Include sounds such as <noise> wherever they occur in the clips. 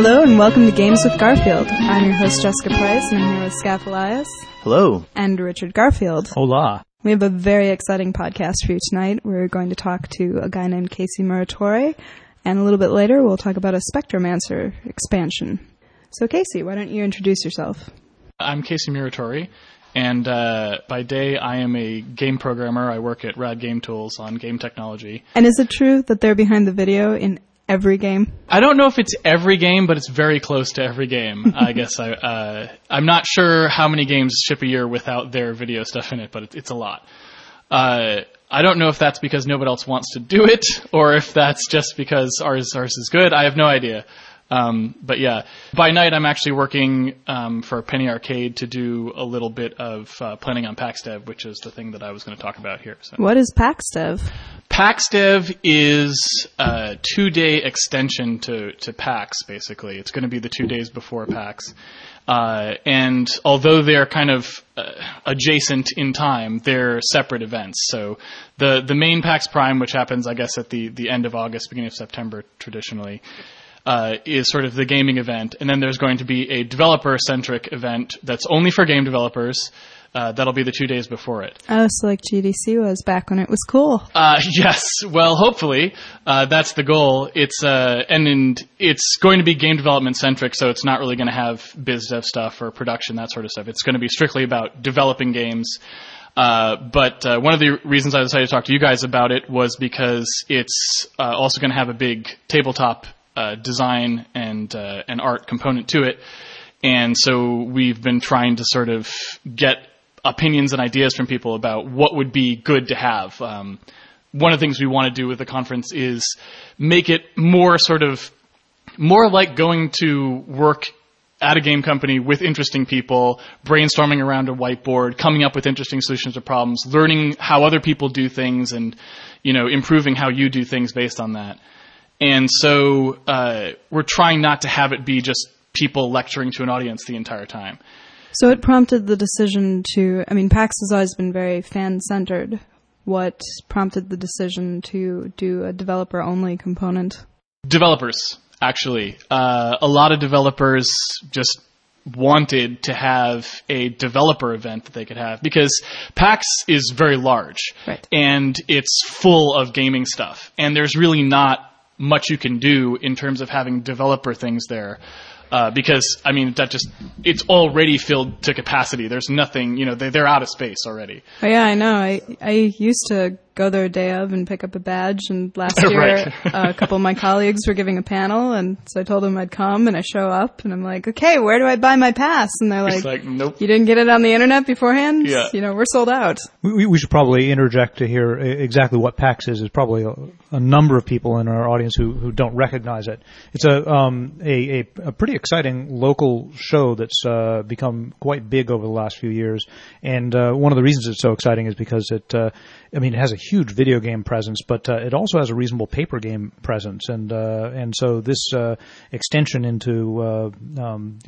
Hello and welcome to Games with Garfield. I'm your host Jessica Price and I'm here with Skaff Elias Hello. and Richard Garfield. Hola. We have a very exciting podcast for you tonight. We're going to talk to a guy named Casey Muratori and a little bit later we'll talk about a Spectromancer expansion. So Casey, why don't you introduce yourself? I'm Casey Muratori, and uh, by day I am a game programmer. I work at Rad Game Tools on game technology. And is it true that they're behind the video in every game? I don't know if it's every game, but it's very close to every game. I <laughs> guess I uh, I'm not sure how many games ship a year without their video stuff in it, but it, it's a lot. Uh, I don't know if that's because nobody else wants to do it, or if that's just because ours ours is good. I have no idea. Um, but yeah, by night I'm actually working um, for Penny Arcade to do a little bit of uh, planning on PAX Dev, which is the thing that I was going to talk about here. So. What is PAX Dev? PAX Dev is a two-day extension to to PAX. Basically, it's going to be the two days before PAX. Uh, and although they're kind of uh, adjacent in time, they're separate events. So the the main PAX Prime, which happens, I guess, at the the end of August, beginning of September, traditionally, uh, is sort of the gaming event, and then there's going to be a developer-centric event that's only for game developers. Uh, that'll be the two days before it. Oh, so like GDC was back when it was cool. Uh, yes, well, hopefully uh, that's the goal. It's uh, and, and it's going to be game development centric, so it's not really going to have biz dev stuff or production that sort of stuff. It's going to be strictly about developing games. Uh, but uh, one of the reasons I decided to talk to you guys about it was because it's uh, also going to have a big tabletop uh, design and uh, and art component to it, and so we've been trying to sort of get opinions and ideas from people about what would be good to have. Um, one of the things we want to do with the conference is make it more sort of more like going to work at a game company with interesting people, brainstorming around a whiteboard, coming up with interesting solutions to problems, learning how other people do things, and you know improving how you do things based on that. And so uh, we're trying not to have it be just people lecturing to an audience the entire time. So it prompted the decision to, I mean, PAX has always been very fan centered. What prompted the decision to do a developer only component? Developers, actually. Uh, a lot of developers just wanted to have a developer event that they could have because PAX is very large Right. and it's full of gaming stuff. And there's really not much you can do in terms of having developer things there. Uh, because I mean that just it's already filled to capacity. There's nothing, you know, they, they're out of space already. Oh yeah, I know. I I used to go there a day of and pick up a badge. And last <laughs> year, uh, a couple of my colleagues were giving a panel, and so I told them I'd come, and I show up, and I'm like, okay, where do I buy my pass? And they're like, like nope. you didn't get it on the internet beforehand? Yeah. You know, we're sold out. We, we should probably interject to hear exactly what PAX is. There's probably a, a number of people in our audience who, who don't recognize it. It's a, um, a, a, a pretty exciting local show that's uh, become quite big over the last few years. And uh, one of the reasons it's so exciting is because it, uh, I mean, it has a huge video game presence, but uh, it also has a reasonable paper game presence. And uh, and so this uh, extension into uh, um,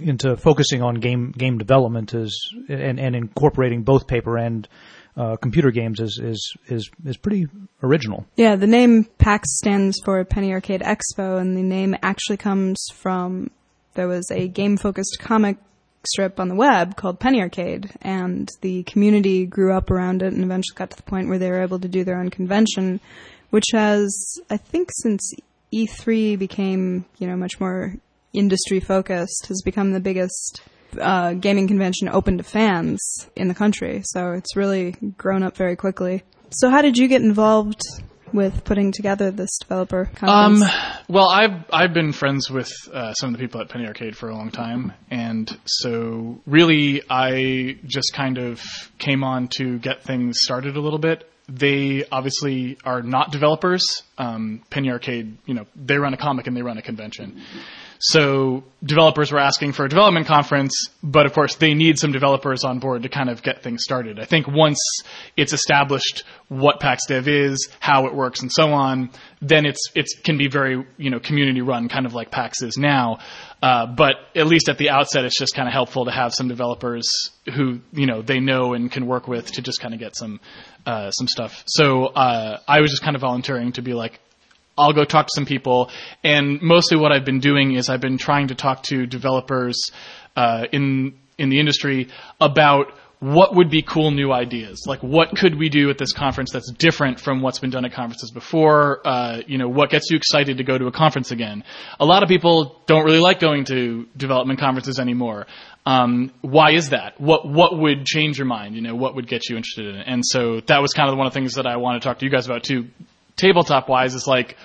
into focusing on game game development is and, and incorporating both paper and uh, computer games is, is is is pretty original. Yeah, the name PAX stands for Penny Arcade Expo, and the name actually comes from there was a game focused comic strip on the web called Penny Arcade, and the community grew up around it and eventually got to the point where they were able to do their own convention, which has, I think, since E3 became, you know, much more industry focused, has become the biggest uh, gaming convention open to fans in the country. So it's really grown up very quickly. So how did you get involved with putting together this developer Um, well, I've I've been friends with uh, some of the people at Penny Arcade for a long time, and so really I just kind of came on to get things started a little bit. They obviously are not developers. Um, Penny Arcade, you know, they run a comic and they run a convention. So developers were asking for a development conference, but of course they need some developers on board to kind of get things started. I think once it's established what PAX Dev is, how it works, and so on, then it's it can be very you know community run, kind of like PAX is now. Uh, but at least at the outset, it's just kind of helpful to have some developers who you know they know and can work with to just kind of get some uh, some stuff. So uh, I was just kind of volunteering to be like, I'll go talk to some people, and mostly what I've been doing is I've been trying to talk to developers uh, in in the industry about what would be cool new ideas? Like, what could we do at this conference that's different from what's been done at conferences before? Uh, you know, what gets you excited to go to a conference again? A lot of people don't really like going to development conferences anymore. Um, why is that? What what would change your mind? You know, what would get you interested in it? And so that was kind of one of the things that I want to talk to you guys about too. Tabletop wise, is like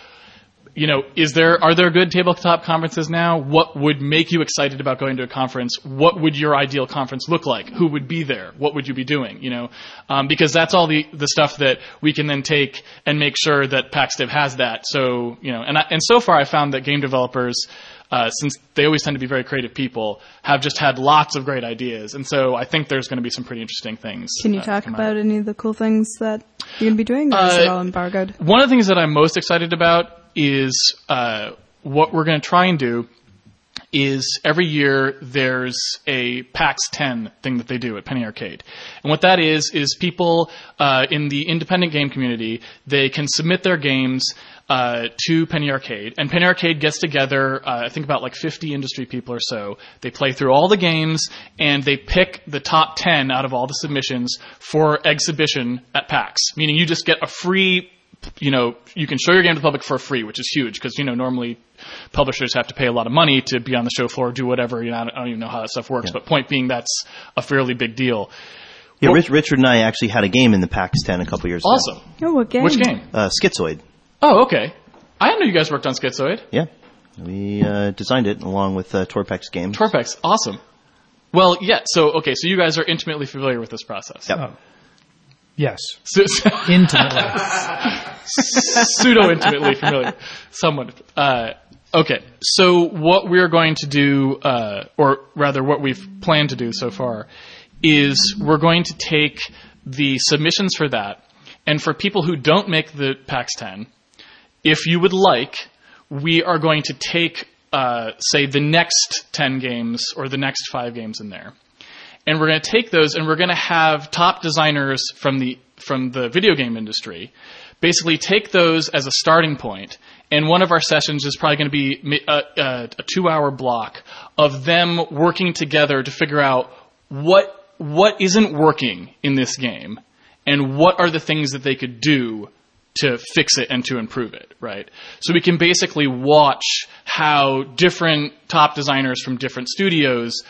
you know, is there are there good tabletop conferences now? What would make you excited about going to a conference? What would your ideal conference look like? Who would be there? What would you be doing? You know, um, because that's all the the stuff that we can then take and make sure that PAXDev has that. So you know, and I, and so far I found that game developers. Uh, since they always tend to be very creative people, have just had lots of great ideas, and so I think there's going to be some pretty interesting things. Can you uh, talk come out. about any of the cool things that you're going to be doing, or is it Uh, all embargoed? One of the things that I'm most excited about is uh, what we're going to try and do is every year there's a PAX 10 thing that they do at Penny Arcade. And what that is, is people uh, in the independent game community, they can submit their games uh, to Penny Arcade, and Penny Arcade gets together. Uh, I think about like 50 industry people or so. They play through all the games, and they pick the top 10 out of all the submissions for exhibition at PAX. Meaning, you just get a free you know, you can show your game to the public for free, which is huge because, you know, normally publishers have to pay a lot of money to be on the show floor, do whatever. You know, I don't, I don't even know how that stuff works, Yeah. but point being, that's a fairly big deal. Yeah, Well- Rich, Richard and I actually had a game in the PAX 10 a couple years Awesome. ago. Oh, what game? Which game? Uh, Schizoid. Oh, okay. I didn't know you guys worked on Schizoid. Yeah. We uh, designed it along with uh, Torpex Games. Torpex. Awesome. Well, yeah. So, okay. So you guys are intimately familiar with this process. Yep. Oh. Yes, So, <laughs> intimately. <laughs> pseudo intimately familiar, somewhat. Uh, okay, so what we're going to do, uh, or rather, what we've planned to do so far, is we're going to take the submissions for that, and for people who don't make the PAX 10, if you would like, we are going to take, uh, say, the next 10 games or the next five games in there and we're going to take those and we're going to have top designers from the from the video game industry basically take those as a starting point. point and one of our sessions is probably going to be a, a, a two hour block of them working together to figure out what what isn't working in this game and what are the things that they could do to fix it and to improve it, right? So we can basically watch how different top designers from different studios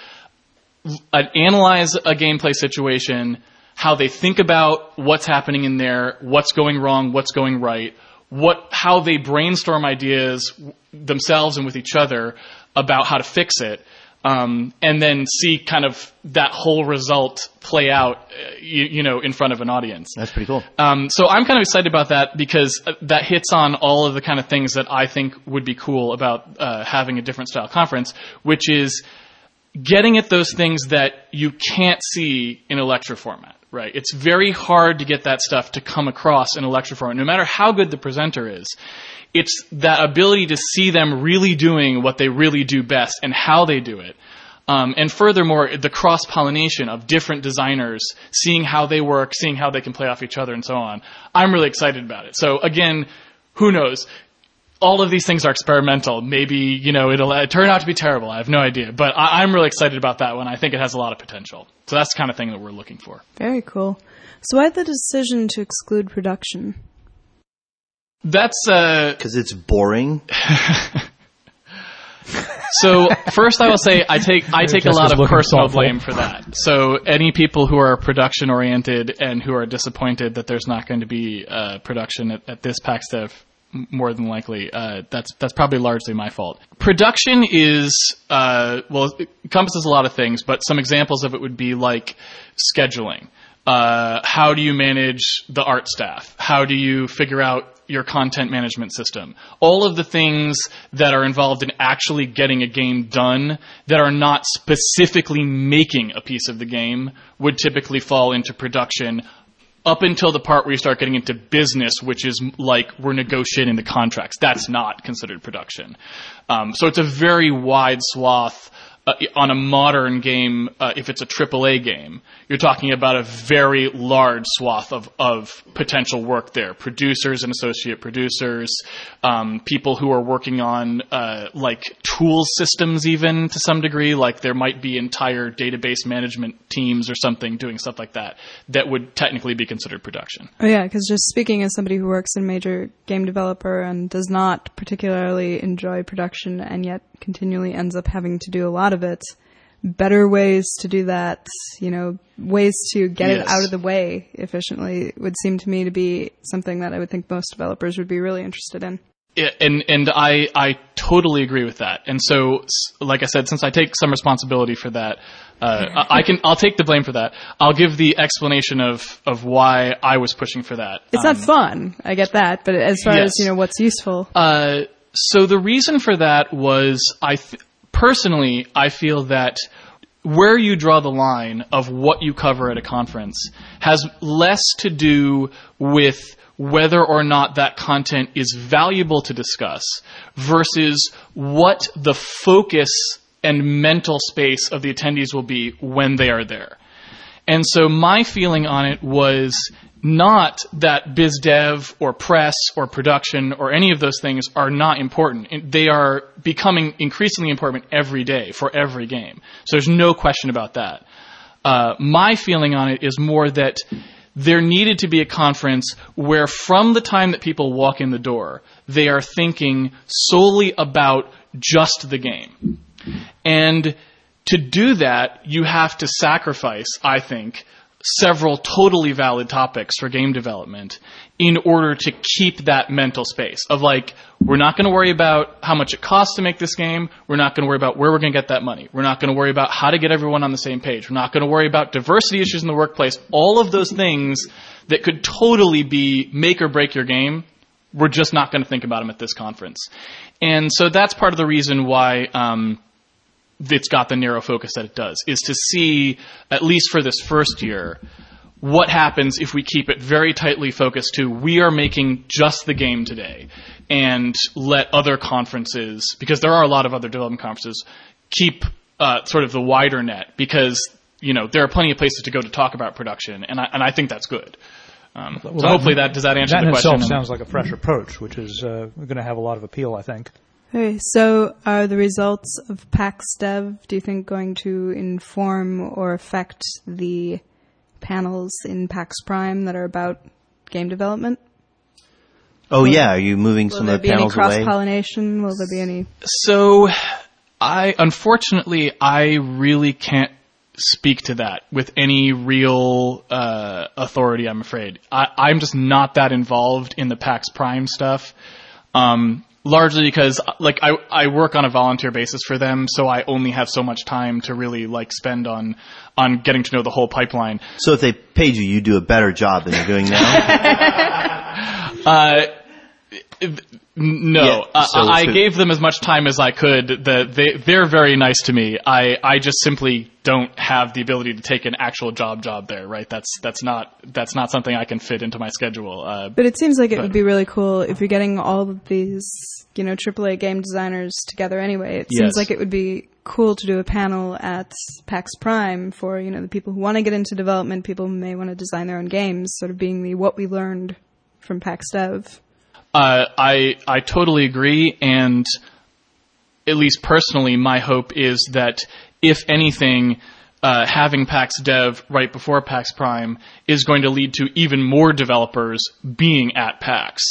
uh, analyze a gameplay situation, how they think about what's happening in there, what's going wrong, what's going right, what how they brainstorm ideas themselves and with each other about how to fix it, um, and then see kind of that whole result play out, uh, you, you know, in front of an audience. That's pretty cool. Um, so I'm kind of excited about that because uh, that hits on all of the kind of things that I think would be cool about uh, having a different style conference, which is getting at those things that you can't see in a lecture format, right? It's very hard to get that stuff to come across in a lecture format, no matter how good the presenter is. It's that ability to see them really doing what they really do best and how they do it. Um, and furthermore, the cross pollination of different designers, seeing how they work, seeing how they can play off each other, and so on. I'm really excited about it. So again, who knows? all of these things are experimental. Maybe you know it'll uh, turn out to be terrible. I have no idea, but I, I'm really excited about that one. I think it has a lot of potential. So that's the kind of thing that we're looking for. Very cool. So why the decision to exclude production? That's uh, Because it's boring. <laughs> so. First, I will say I take I take a lot of personal thoughtful. blame for that. So any people who are production oriented and who are disappointed that there's not going to be uh, production at, at this PAX Dev, m- more than likely, uh, that's that's probably largely my fault. Production is uh, well, it encompasses a lot of things, but some examples of it would be like scheduling. Uh, how do you manage the art staff? How do you figure out your content management system? All of the things that are involved in actually getting a game done that are not specifically making a piece of the game would typically fall into production up until the part where you start getting into business, which is like we're negotiating the contracts. That's not considered production. Um, so it's a very wide swath uh, on a modern game, uh, if it's a AAA game, you're talking about a very large swath of, of potential work there. Producers and associate producers, um, people who are working on uh, like tool systems, even to some degree. Like there might be entire database management teams or something doing stuff like that that would technically be considered production. Oh yeah, because just speaking as somebody who works in major game developer and does not particularly enjoy production, and yet continually ends up having to do a lot of it better ways to do that, you know, ways to get yes. it out of the way efficiently would seem to me to be something that I would think most developers would be really interested in. Yeah, and and I I totally agree with that. And so, like I said, since I take some responsibility for that, uh, I can I'll take the blame for that. I'll give the explanation of of why I was pushing for that. It's um, not fun, I get that, but as far yes. as you know, what's useful. Uh, so the reason for that was I th- personally I feel that where you draw the line of what you cover at a conference has less to do with whether or not that content is valuable to discuss versus what the focus and mental space of the attendees will be when they are there. And so my feeling on it was not that biz dev or press or production or any of those things are not important. They are becoming increasingly important every day for every game. So there's no question about that. Uh, my feeling on it is more that there needed to be a conference where from the time that people walk in the door, they are thinking solely about just the game. And to do that, you have to sacrifice, I think, several totally valid topics for game development in order to keep that mental space of like, we're not going to worry about how much it costs to make this game. We're not going to worry about where we're going to get that money. We're not going to worry about how to get everyone on the same page. We're not going to worry about diversity issues in the workplace. All of those things that could totally be make or break your game. We're just not going to think about them at this conference. And so that's part of the reason why, um, it's got the narrow focus that it does is to see at least for this first year what happens if we keep it very tightly focused to we are making just the game today and let other conferences because there are a lot of other development conferences keep uh, sort of the wider net because you know there are plenty of places to go to talk about production and I, and I think that's good. Um, well, so that, hopefully that does that answer that the question. That itself sounds like a fresh approach, which is uh, going to have a lot of appeal, I think. Okay, so are the results of PAX Dev, do you think, going to inform or affect the panels in PAX Prime that are about game development? Oh Will, yeah, are you moving some of the panels away? Will there be any cross pollination? Will there be any? So, I unfortunately I really can't speak to that with any real uh, authority. I'm afraid I, I'm just not that involved in the PAX Prime stuff. Um, largely because like I I work on a volunteer basis for them, so I only have so much time to really like spend on on getting to know the whole pipeline. So if they paid you, you'd do a better job than you're doing now. <laughs> uh, no, yeah, uh, so, I, I gave them as much time as I could. The, they they're very nice to me. I I just simply don't have the ability to take an actual job job there. Right? That's that's not that's not something I can fit into my schedule. Uh, but it seems like it but, would be really cool if you're getting all of these you know AAA game designers together. Anyway, it seems yes. like it would be cool to do a panel at PAX Prime for you know the people who want to get into development, people who may want to design their own games, sort of being the what we learned from PAX Dev. Uh, I I totally agree, and at least personally, my hope is that if anything, uh, having PAX Dev right before PAX Prime is going to lead to even more developers being at PAX.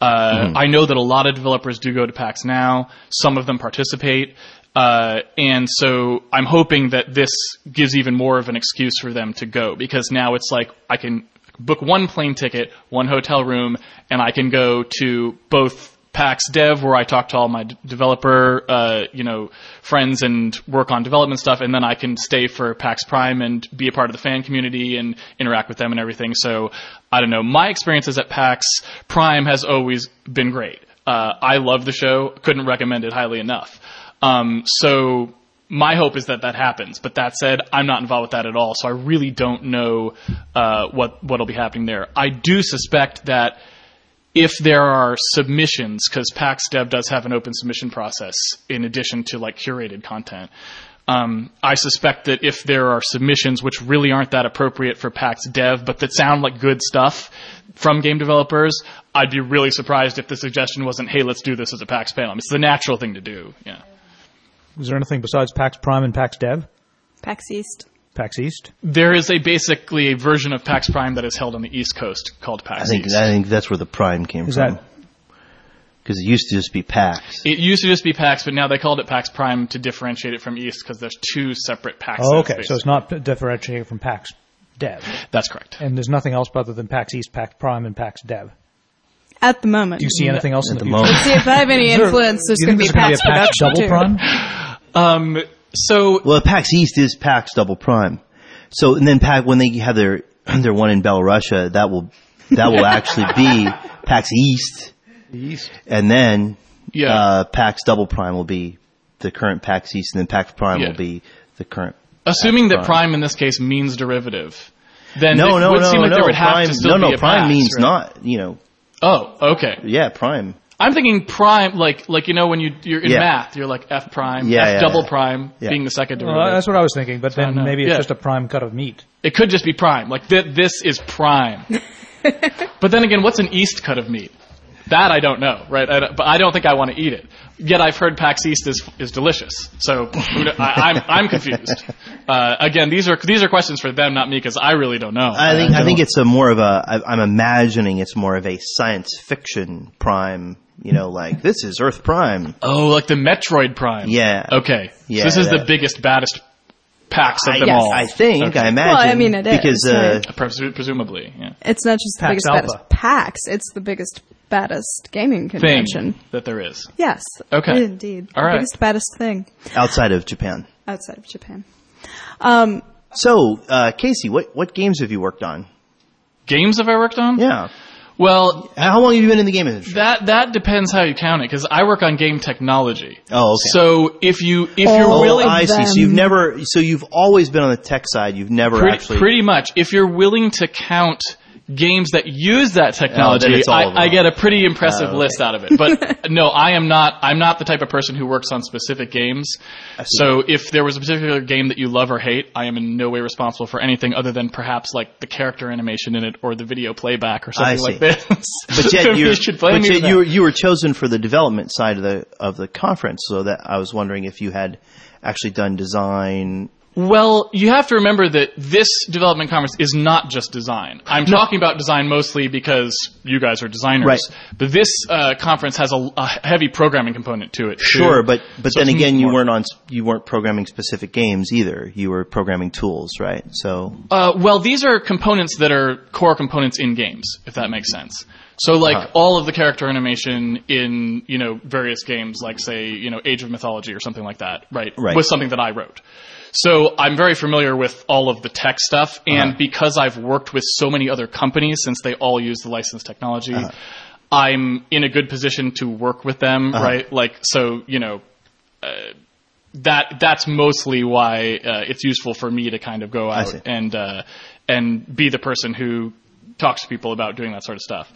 Uh, mm-hmm. I know that a lot of developers do go to PAX now. Some of them participate. Uh, and so I'm hoping that this gives even more of an excuse for them to go because now it's like I can book one plane ticket, one hotel room, and I can go to both PAX Dev, where I talk to all my developer, uh, you know, friends and work on development stuff, and then I can stay for PAX Prime and be a part of the fan community and interact with them and everything. So I don't know. My experiences at PAX Prime has always been great. Uh, I love the show. Couldn't recommend it highly enough. Um, so my hope is that that happens. But that said, I'm not involved with that at all, so I really don't know uh, what what'll be happening there. I do suspect that if there are submissions, because PAX Dev does have an open submission process in addition to like curated content. Um, I suspect that if there are submissions which really aren't that appropriate for PAX Dev, but that sound like good stuff from game developers, I'd be really surprised if the suggestion wasn't, "Hey, let's do this as a PAX panel." It's the natural thing to do. Yeah. Is there anything besides PAX Prime and PAX Dev? PAX East. PAX East? There is a basically a version of PAX Prime that is held on the East Coast called PAX I think East. I think that's where the Prime came Is from. that Because it used to just be PAX. It used to just be PAX, but now they called it PAX Prime to differentiate it from East because there's two separate PAX. Oh, okay. So it's not differentiated from PAX Dev. That's correct. And there's nothing else other than PAX East, PAX Prime, and PAX Dev. At the moment. Do you see anything else in At the, the future? moment. See if I have any Is there- influence, there's do going to be there's gonna PAX be a PAX double too. prime? Um, so Well, PAX East is PAX Double Prime. So and then PAX when they have their <clears throat> their one in Belarusia, that will that will actually be PAX East, East. and then yeah, uh, PAX Double Prime will be the current PAX East, and then PAX Prime Yeah. will be the current. assuming that Prime. Prime in this case means derivative, then No, it no, would no, seem like no. there would have Prime, to still no, be no. a Prime PAX, means right? not. You know, Oh, okay. yeah, Prime. I'm thinking prime, like like you know when you you're in Yeah. math, you're like f prime, Yeah, f yeah, double yeah. prime Yeah. being the second Well, derivative. that's what I was thinking, but I then know. maybe it's Yeah. just a prime cut of meat. It could just be prime. Like th- this is prime. <laughs> but then again, what's an east cut of meat? That I don't know, right? I don't- but I don't think I want to eat it. Yet I've heard PAX East is is delicious. So who kn- I, I'm I'm confused. Uh, again, these are these are questions for them, not me, because I really don't know. I think I don't- think it's a more of a. I, I'm imagining it's more of a science fiction Prime. You know, like this is Earth Prime. oh, like the Metroid Prime. Yeah. Okay. Yeah, so this is the biggest, baddest PAX of I, them yes. all. I think. Okay. I imagine. Well, I mean, it because is, uh, right. Presumably, yeah. It's not just the PAX biggest, Alpha. baddest PAX, it's the biggest, baddest gaming Thing convention. that there is. Yes. Okay. Indeed. All the right. biggest, baddest thing outside of Japan. outside of Japan. Um, So, uh, Casey, what what games have you worked on? Games have I worked on? Yeah. Well, How long have you been in the game industry? that that depends how you count it, because I work on game technology. Oh, okay. So if you if Oh, you're Oh, willing, I see. So you've them. never, so you've always been on the tech side. You've never pretty, actually. pretty much, if you're willing to count games that use that technology, it's all of them. I, I get a pretty impressive Oh, okay. list out of it. But <laughs> no, I am not. I'm not the type of person who works on specific games. So if there was a particular game that you love or hate, I am in no way responsible for anything other than perhaps like the character animation in it or the video playback or something like this. But yet, <laughs> you but yet you, were, you were chosen for the development side of the of the conference. So that I was wondering if you had actually done design. Well, you have to remember that this development conference is not just design. I'm talking about design mostly because you guys are designers. Right. But this uh, conference has a, a heavy programming component to it. too. Sure, but but So then again, you weren't on you weren't programming specific games either. You were programming tools, right? So Uh, well, these are components that are core components in games, if that makes sense. So, like Uh-huh. all of the character animation in you know various games, like say you know Age of Mythology or something like that, right? Right. Was something that I wrote. So I'm very familiar with all of the tech stuff, and Uh-huh. because I've worked with so many other companies, since they all use the licensed technology, Uh-huh. I'm in a good position to work with them, Uh-huh. right? Like, so you know, uh, that that's mostly why uh, it's useful for me to kind of go out and uh, and be the person who talks to people about doing that sort of stuff.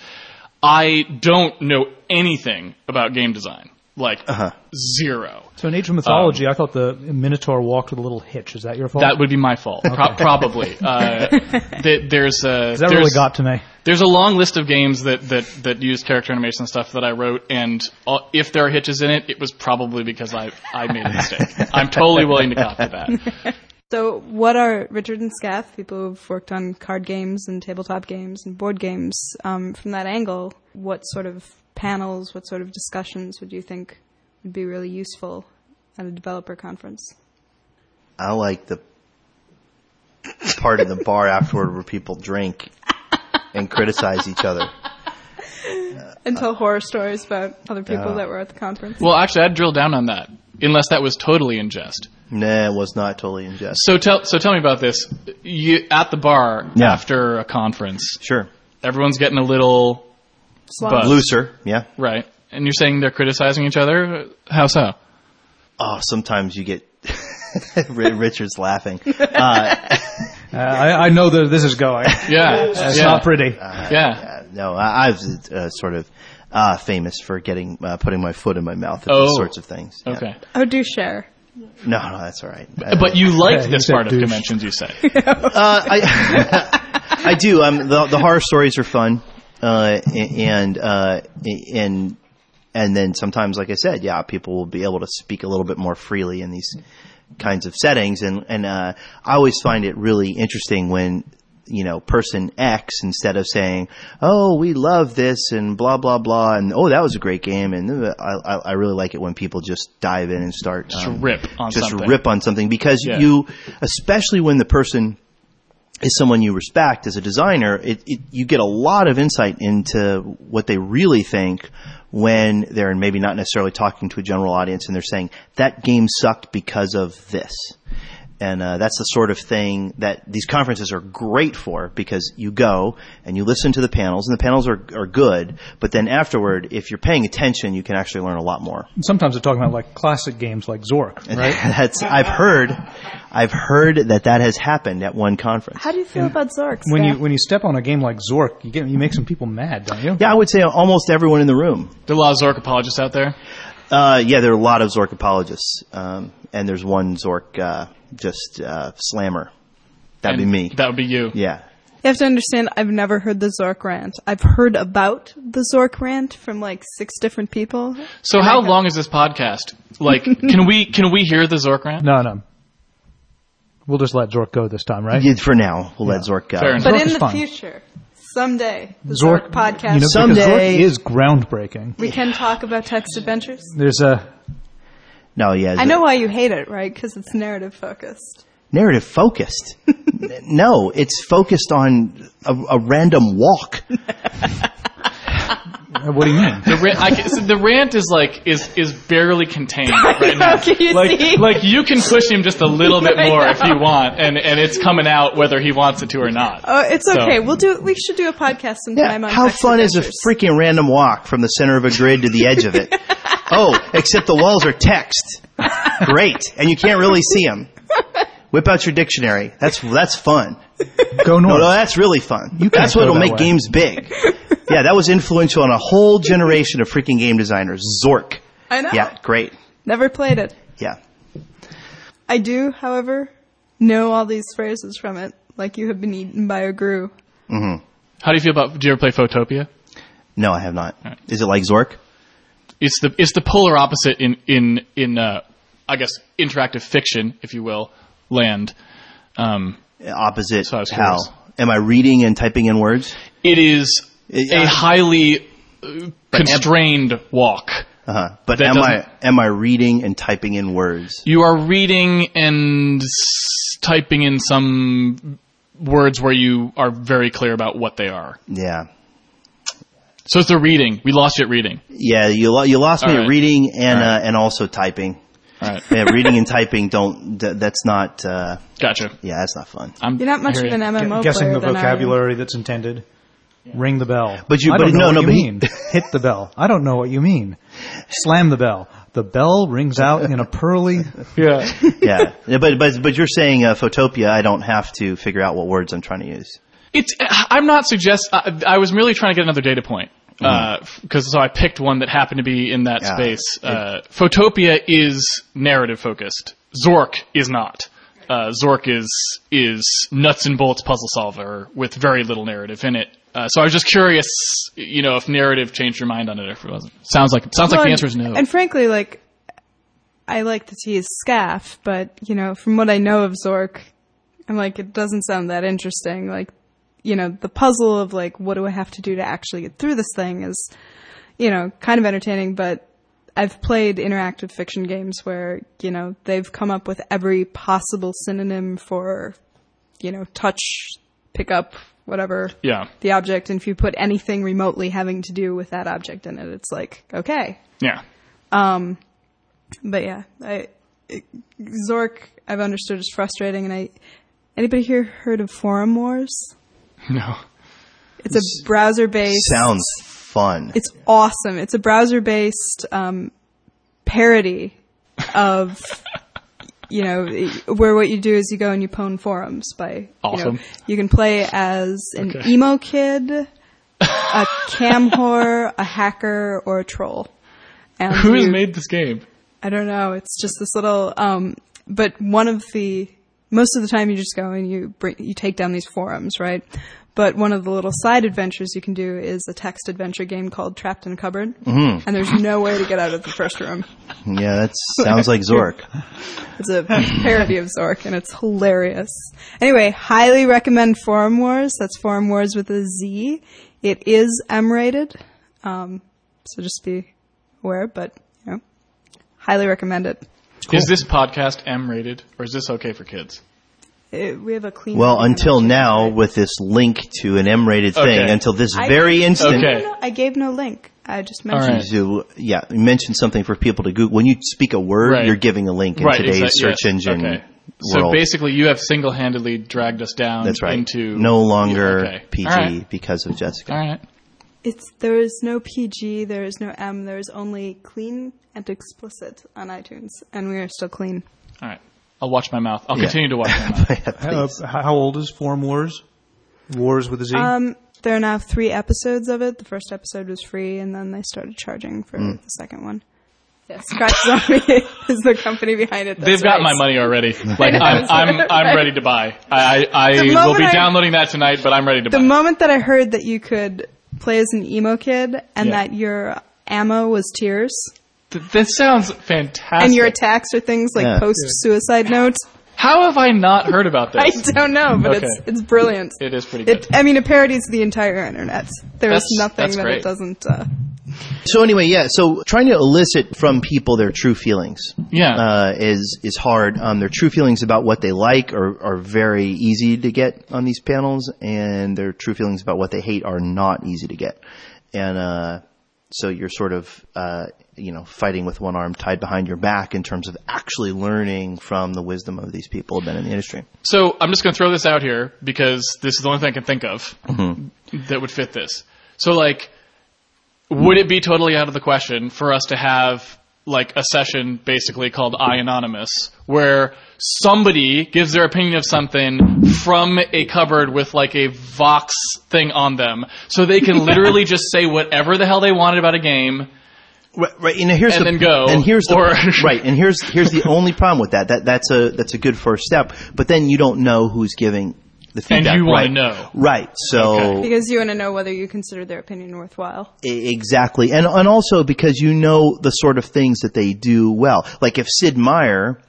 I don't know anything about game design, like Uh-huh. zero. So in Age of Mythology, I thought the Minotaur walked with a little hitch. Is that your fault? That would be my fault, Pro- probably. <laughs> Uh, th- there's a that there's, really got to me. there's a long list of games that, that, that use character animation stuff that I wrote, and uh, if there are hitches in it, it was probably because I I made a mistake. <laughs> I'm totally willing to cop to that. <laughs> so, what are Richard and Skaff, people who've worked on card games and tabletop games and board games, um, from that angle, what sort of panels, what sort of discussions would you think would be really useful at a developer conference? I like the part in the bar afterward where people drink and criticize each other. <laughs> And tell horror stories about other people Yeah. that were at the conference. Well, actually, I'd drill down on that, unless that was totally in jest. Nah, it was not totally in jest. So tell so tell me about this. You at the bar Yeah. after a conference, Sure. everyone's getting a little Slobs. Buzz. Looser, yeah. right, and you're saying they're criticizing each other. How so? Oh, sometimes you get <laughs> Richard's laughing. Uh, <laughs> Uh, I, I know that this is going. Yeah, <laughs> It's yeah, not pretty. yeah. uh, no, I, I was uh, sort of uh, famous for getting uh, putting my foot in my mouth at Oh. these sorts of things. Yeah. Okay. Oh, do share. No, no, that's all right. But you like Yeah, this said part of douche. conventions, you say. Uh, I, I do. Um, the, the horror stories are fun, uh, and uh, and and then sometimes, like I said, yeah, people will be able to speak a little bit more freely in these kinds of settings, and and uh, I always find it really interesting when you know person X instead of saying, "Oh, we love this" and blah blah blah, and "Oh, that was a great game," and uh, I I, I really like it when people just dive in and start Just um, rip on just something. rip on something because Yeah. you, especially when the person is someone you respect as a designer, it, it, you get a lot of insight into what they really think when they're maybe not necessarily talking to a general audience and they're saying that game sucked because of this. And uh, that's the sort of thing that these conferences are great for because you go and you listen to the panels, and the panels are, are good. But then afterward, if you're paying attention, you can actually learn a lot more. And sometimes they're talking about like classic games like Zork, <laughs> right? That's I've heard, I've heard that that has happened at one conference. How do you feel about Zork? when you when you step on a game like Zork, you get you make some people mad, don't you? Yeah, I would say almost everyone in the room. There are a lot of Zork apologists out there. Uh, yeah, there are a lot of Zork apologists, um, and there's one Zork uh, just uh, slammer. That'd be me. That would be you. yeah. You have to understand, I've never heard the Zork rant. I've heard about the Zork rant from like six different people. So how I- long is this podcast? Like, <laughs> can we can we hear the Zork rant? No, no. We'll just let Zork go this time, right? Yeah, For now, we'll let Zork go. Fair enough. But Zork in the fine. future, someday, the Zork Zork, podcast, You know, Someday- Zork is groundbreaking. we can talk about text adventures. There's a No, yeah. I know why you hate it, right? Because it's narrative focused. Narrative focused. <laughs> No, it's focused on a, a random walk. <laughs> what do you mean? The rant, I so the rant is like is is barely contained right <laughs> now. Can you like see? like you can push him just a little bit more if you want, and and it's coming out whether he wants it to or not. Oh, it's So- okay. We'll do. We should do a podcast Yeah, sometime on how text fun is a freaking random walk from the center of a grid to the edge of it? Oh, except the walls are text. Great, and you can't really see them. Whip out your dictionary. That's that's fun. Go No, north. no, that's really fun. You that's what'll that make way. games big. yeah, that was influential on a whole generation of freaking game designers. Zork. I know. Yeah, great. Never played it. Yeah. I do, however, know all these phrases from it, like you have been eaten by a grue. Mm-hmm. How do you feel about? Do you ever play Photopia? No, I have not. Is it like Zork? It's the it's the polar opposite in in in uh, I guess interactive fiction, if you will, land. Um, Opposite So how? Am I reading and typing in words? it is Yeah. a highly uh, constrained walk. Uh-huh. But am I am I reading and typing in words? You are reading and s- typing in some words where you are very clear about what they are. Yeah. So it's the reading. We lost you at reading. Yeah, you lo- you lost me All at reading and All right. uh, and also typing. All right, Yeah, reading and typing don't th- that's not uh, gotcha. yeah, that's not fun. I'm, You're not much of hear an you. MMO Guessing player the than I am. vocabulary that's intended. Ring the bell. But you- I but don't know no, what no, you but he- mean. Hit the bell. I don't know what you mean. Slam the bell. The bell rings out in a pearly. Yeah. <laughs> Yeah. Yeah, but but but you're saying uh, Photopia, I don't have to figure out what words I'm trying to use. It's. I'm not suggest. I, I was merely trying to get another data point because so I picked one that happened to be in that Yeah. space. Uh, Photopia is narrative focused. Zork is not. Uh, Zork is is nuts and bolts puzzle solver with very little narrative in it. Uh, so I was just curious, you know, if narrative changed your mind on it or if it wasn't. Sounds like sounds like the answer is no. And frankly, like, I like to tease Skaff, but, you know, from what I know of Zork, I'm like, it doesn't sound that interesting. Like, you know, the puzzle of, like, what do I have to do to actually get through this thing is, you know, kind of entertaining, but I've played interactive fiction games where, you know, they've come up with every possible synonym for, you know, touch, pick up, whatever yeah, the object, and if you put anything remotely having to do with that object in it, it's like, okay. yeah. Um, But yeah, I, it, Zork, I've understood is frustrating, and I, anybody here heard of Forum Warz? <laughs> No. It's a browser based. Sounds fun. It's awesome. It's a browser based um, parody of. <laughs> You know, where what you do is you go and you pwn forums by. You, Awesome. know, you can play as an Okay. emo kid, <laughs> a cam whore, a hacker, or a troll. And Who has you- made this game? I don't know. It's just this little. Um, but one of the most of the time you just go and you bring you take down these forums, right? But one of the little side adventures you can do is a text adventure game called Trapped in a Cupboard, mm-hmm. and there's no way to get out of the first room. Yeah, that <laughs> sounds like Zork. It's a parody of Zork, and it's hilarious. Anyway, highly recommend Forum Warz. That's Forum Warz with a Z. It is M rated, um, so just be aware. But you know, highly recommend it. Cool. Is this podcast M rated, or is this okay for kids? It, we have a clean. Well, until now, with this link to an M-rated thing, until this I very gave- instant, Okay. No, no, I gave no link. I just mentioned. right. to yeah, you mention something for people to Google. When you speak a word, Right. you're giving a link in right. today's exact- search yes, engine Okay. So basically, you have single-handedly dragged us down That's right. into no longer Okay. PG All right. because of Jessica. All right. It's there is no PG, there is no M, there is only clean and explicit on iTunes, and we are still clean. All right. I'll watch my mouth. I'll Yeah. continue to watch my mouth. <laughs> Yeah, Uh, please. how old is Forum Warz? Warz with a Z. Um, there are now three episodes of it. The first episode was free, and then they started charging for Mm. the second one. Yeah, Scratch <laughs> Zombie is the company behind it. They've got right. my money already. <laughs> Like I'm, I'm, I'm ready to buy. I, I, I The will moment be I- downloading that tonight, but I'm ready to buy. The buy. moment that I heard that you could play as an emo kid and Yeah. that your ammo was tears Th- this sounds fantastic. and your attacks are things like Yeah. post suicide notes, How have I not heard about <laughs> this? I don't know, but it's Okay. it's brilliant. It is pretty good. It, I mean, it parodies the entire internet. There is That's- nothing that great. it doesn't. Uh, So anyway, yeah. So trying to elicit from people their true feelings, Yeah. uh, is is hard. Um, their true feelings about what they like are are very easy to get on these panels, and their true feelings about what they hate are not easy to get. And uh, so you're sort of uh, you know fighting with one arm tied behind your back in terms of actually learning from the wisdom of these people who've been in the industry. So I'm just going to throw this out here because this is the only thing I can think of Mm-hmm. that would fit this. So like, would it be totally out of the question for us to have like a session basically called I Anonymous where somebody gives their opinion of something from a cupboard with like a Vox thing on them so they can <laughs> literally just say whatever the hell they wanted about a game Right, right. And here's And the, then go, And here's the <laughs> right. And here's here's the only problem with that. That that's a that's a good first step. But then you don't know who's giving the feedback. you wanna right. know. Right. So Okay. because you want to know whether you consider their opinion worthwhile. exactly, and and also because you know the sort of things that they do well. Like if Sid Meier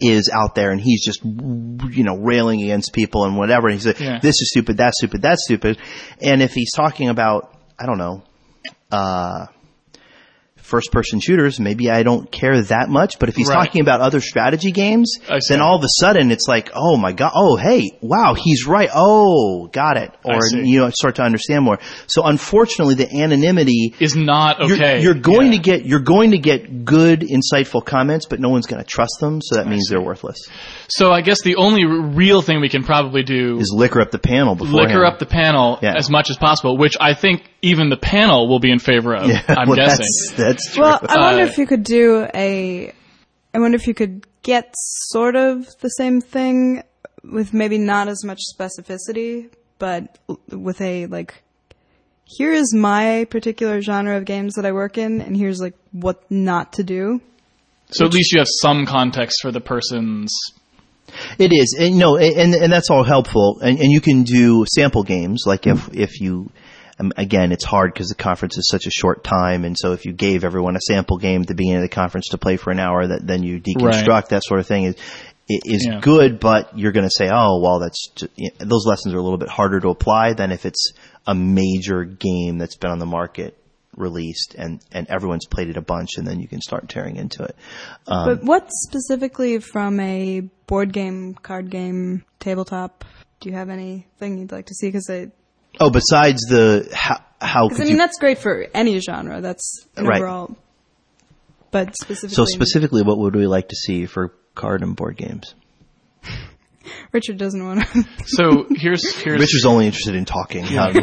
is out there and he's just you know railing against people and whatever, and he's like, Yeah. "This is stupid. That's stupid. That's stupid," and if he's talking about I don't know. Uh, first person shooters, maybe I don't care that much. But if he's Right. talking about other strategy games, I see. then all of a sudden it's like, oh my god, oh hey, wow, he's right. Oh, got it. Or you know, start to understand more. So unfortunately, the anonymity. is not You're, okay. you're going Yeah. to get you're going to get good, insightful comments, but no one's going to trust them. So that means they're worthless. So I guess the only real thing we can probably do Is liquor up the panel before liquor up the panel Yeah. as much as possible, which I think even the panel will be in favor of. I'm well, guessing. That's, that's true. Well, I wonder Uh, if you could do a. I wonder if you could get sort of the same thing with maybe not as much specificity, but with a like. Here is my particular genre of games that I work in, and here's like what not to do. so at least you have some context for the person's. It is, and no, and and that's all helpful. And and you can do sample games, like if if you, um, again, it's hard because the conference is such a short time, and so if you gave everyone a sample game at the beginning of the conference to play for an hour, that then you deconstruct Right. that sort of thing is is Yeah. good. But you're going to say, oh, well, that's ju- you know, those lessons are a little bit harder to apply than if it's a major game that's been on the market released and and everyone's played it a bunch and then you can start tearing into it um, But what specifically from a board game, card game, tabletop? Do you have anything you'd like to see? Because I, oh besides the how, how could I mean you that's great for any genre. That's an Right. overall. But specifically, So specifically, what would we like to see for card and board games? <laughs> Richard doesn't want to. <laughs> So here's here's Richard's only interested in talking. How- you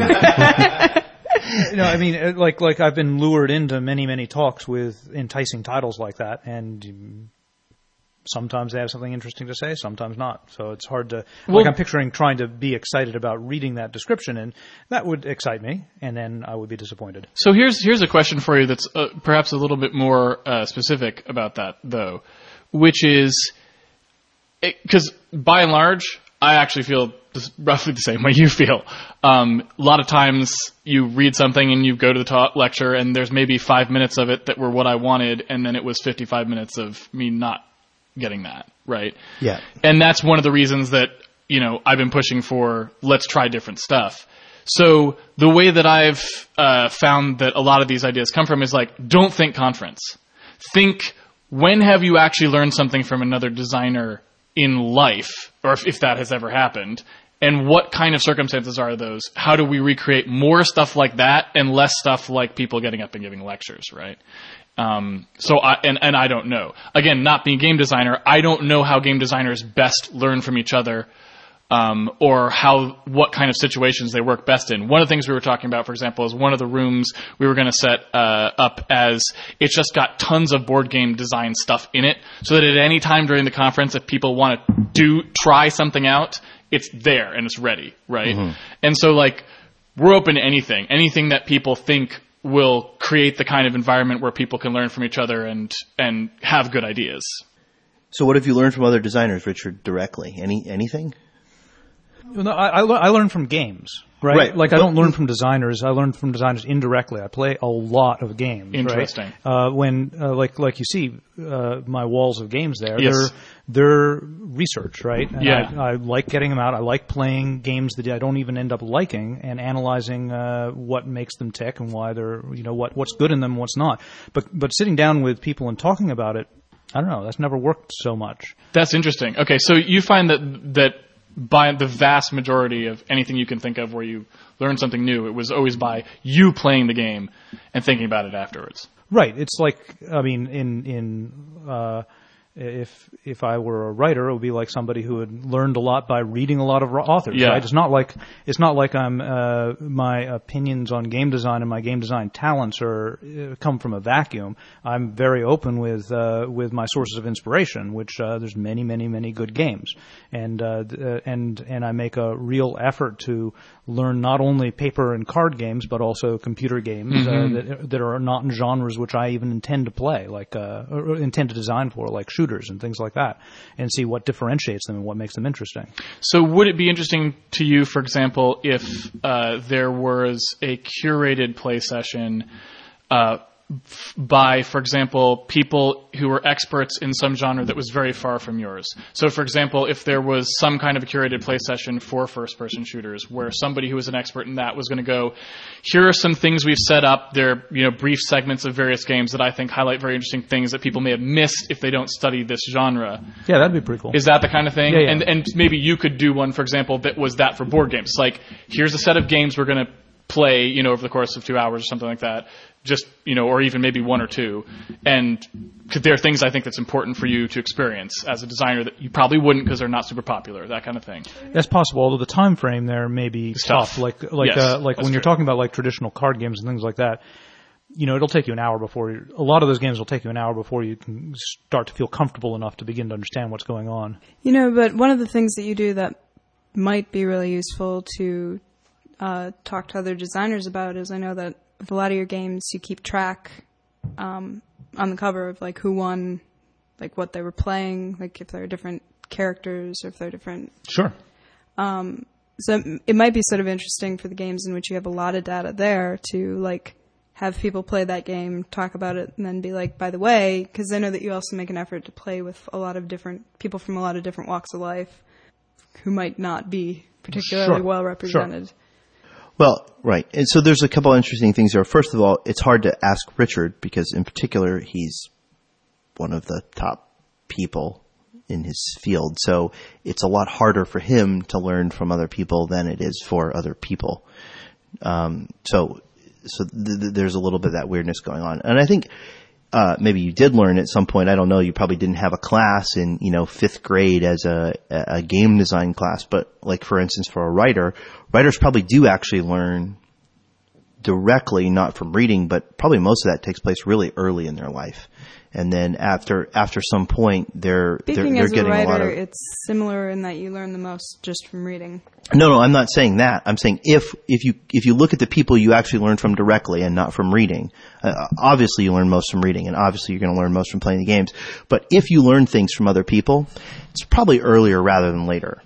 know, I mean, uh, like like I've been lured into many many talks with enticing titles like that, and um, sometimes they have something interesting to say, sometimes not. So it's hard to like I'm picturing trying to be excited about reading that description, and that would excite me, and then I would be disappointed. So here's here's a question for you that's uh, perhaps a little bit more uh, specific about that, though, which is because by and large, I actually feel <laughs> roughly the same way you feel. Um, a lot of times you read something and you go to the talk lecture, and there's maybe five minutes of it that were what I wanted, and then it was 55 minutes of me not getting that right. Yeah. And that's one of the reasons that, you know, I've been pushing for let's try different stuff. So the way that I've uh, found that a lot of these ideas come from is like, don't think conference. Think when have you actually learned something from another designer in life, or if, if that has ever happened, and what kind of circumstances are those? How do we recreate more stuff like that and less stuff like people getting up and giving lectures, right? Um, so I, and, and I don't know. Again, not being a game designer, I don't know how game designers best learn from each other, um, or how, what kind of situations they work best in. One of the things we were talking about, for example, is one of the rooms we were going to set, uh, up as it's just got tons of board game design stuff in it, so that at any time during the conference, if people want to do, try something out, it's there and it's ready, right? And so like, we're open to anything, anything that people think will create the kind of environment where people can learn from each other and and have good ideas. So what have you learned from other designers, Richard, directly? Any anything? No, I, I, lear- I learn from games, right? Right. Like I don't learn from designers. I learn from designers indirectly. I play a lot of games. right? Interesting. Uh, when, uh, like, like you see, uh, my walls of games there. Yes. They're they're research, right? And Yeah. I, I like getting them out. I like playing games that I don't even end up liking and analyzing uh, what makes them tick and why they're, you know, what what's good in them, and what's not. But but sitting down with people and talking about it, I don't know. That's never worked so much. That's interesting. Okay, so you find that that by the vast majority of anything you can think of where you learn something new, it was always by you playing the game and thinking about it afterwards. Right. It's like I mean, in in uh, if if I were a writer, it would be like somebody who had learned a lot by reading a lot of authors. Yeah. Right? It's not like it's not like I'm uh, my opinions on game design and my game design talents are uh, come from a vacuum. I'm very open with uh, with my sources of inspiration, which uh, there's many many many good games, and uh, th- uh, and and I make a real effort to learn not only paper and card games but also computer games uh, that that are not in genres which I even intend to play, like uh, or intend to design for, like shooters and things like that, and see what differentiates them and what makes them interesting. So, would it be interesting to you, for example, if uh, there was a curated play session uh, by, for example, people who were experts in some genre that was very far from yours? So, for example, if there was some kind of a curated play session for first-person shooters, where somebody who was an expert in that was going to go, here are some things we've set up. They're you know brief segments of various games that I think highlight very interesting things that people may have missed if they don't study this genre. Yeah, that'd be pretty cool. Is that the kind of thing? Yeah, yeah. And and maybe you could do one, for example, that was that for board games. Like, here's a set of games we're going to play, you know, over the course of two hours or something like that. Just you know, or even maybe one or two. And 'cause there are things I think that's important for you to experience as a designer that you probably wouldn't because they're not super popular. That kind of thing. That's possible, although the time frame there may be tough. tough. Like like Yes, uh, like that's when you're true. talking about like traditional card games and things like that. You know, it'll take you an hour before you, a lot of those games will take you an hour before you can start to feel comfortable enough to begin to understand what's going on. You know, but one of the things that you do that might be really useful to uh, talk to other designers about is I know that with a lot of your games you keep track um, on the cover of like who won, like what they were playing, like if there are different characters or if they're different. Sure. So it- might be sort of interesting for the games in which you have a lot of data there to like have people play that game, talk about it, and then be like, by the way, because I know that you also make an effort to play with a lot of different people from a lot of different walks of life who might not be particularly Sure. well represented. Well, right. And so there's a couple interesting things there. First of all, it's hard to ask Richard because in particular he's one of the top people in his field. So it's a lot harder for him to learn from other people than it is for other people. Um, so, so th- th- there's a little bit of that weirdness going on. And I think, uh, maybe you did learn at some point. I don't know. You probably didn't have a class in, you know, fifth grade as a, a game design class, but like for instance, for a writer, writers probably do actually learn directly, not from reading, but probably most of that takes place really early in their life. And then after after some point, they're Speaking they're, they're as a getting writer, a lot of. it's similar in that you learn the most just from reading. No, no, I'm not saying that. I'm saying if if you if you look at the people you actually learn from directly and not from reading, uh, obviously you learn most from reading, and obviously you're going to learn most from playing the games. But if you learn things from other people, it's probably earlier rather than later.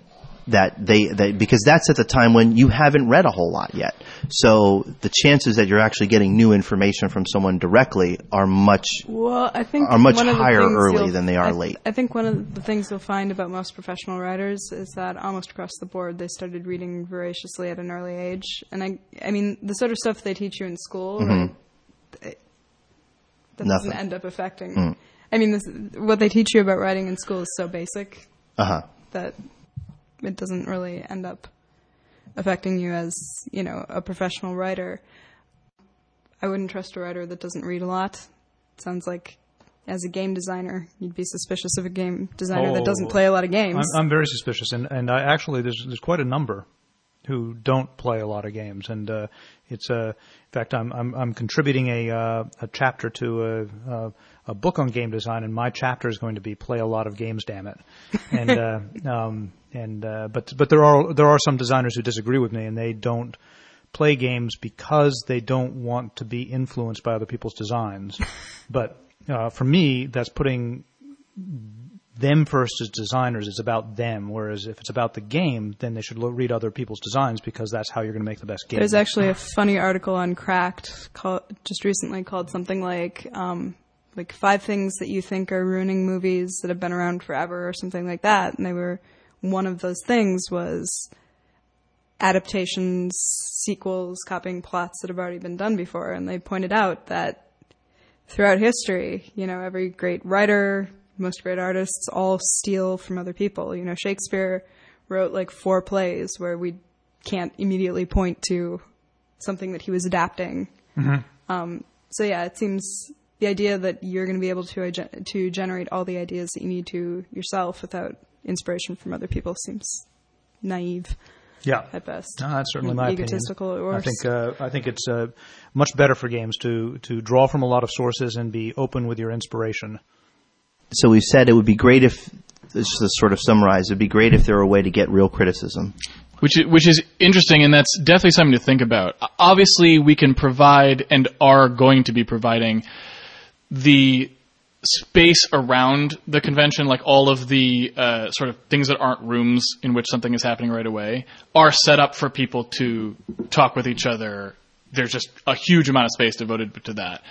That they that because that's at the time when you haven't read a whole lot yet. So the chances that you're actually getting new information from someone directly are much Well, I think Are much one of the higher early than they are I, late. I think one of the things you'll find about most professional writers is that almost across the board they started reading voraciously at an early age, and I, I mean, the sort of stuff they teach you in school, right, it- that doesn't Mm-hmm. Nothing. Mm. end up affecting. I mean, this, what they teach you about writing in school is so basic uh huh. that it doesn't really end up affecting you as you know a professional writer. I wouldn't trust a writer that doesn't read a lot. It sounds like as a game designer, you'd be suspicious of a game designer that doesn't Oh. play a lot of games. I'm, I'm very suspicious, and and I actually there's there's quite a number who don't play a lot of games, and uh, it's uh, in fact I'm I'm, I'm contributing a uh, a chapter to a, a a book on game design, and my chapter is going to be play a lot of games, damn it, and uh, <laughs> um, and uh, but but there are there are some designers who disagree with me, and they don't play games because they don't want to be influenced by other people's designs, <laughs> but uh, for me that's putting them first as designers. It's about them. Whereas if it's about the game, then they should read other people's designs because that's how you're going to make the best game. There's actually a funny article on Cracked called, just recently called something like um, like five things that you think are ruining movies that have been around forever or something like that. And they were one of those things was adaptations, sequels, copying plots that have already been done before. And they pointed out that throughout history, you know, every great writer, most great artists all steal from other people. You know, Shakespeare wrote like four plays where we can't immediately point to something that he was adapting. Um, so yeah, it seems the idea that you're going to be able to to generate all the ideas that you need to yourself without inspiration from other people seems naive yeah. at best. No, that's certainly my egotistical opinion. at I think uh, I think it's uh, much better for games to to draw from a lot of sources and be open with your inspiration. So we've said it would be great if, just to sort of summarize, it would be great if there were a way to get real criticism. which is, which is interesting, and that's definitely something to think about. Obviously, we can provide and are going to be providing the space around the convention, like all of the uh, sort of things that aren't rooms in which something is happening right away, are set up for people to talk with each other. There's just a huge amount of space devoted to that.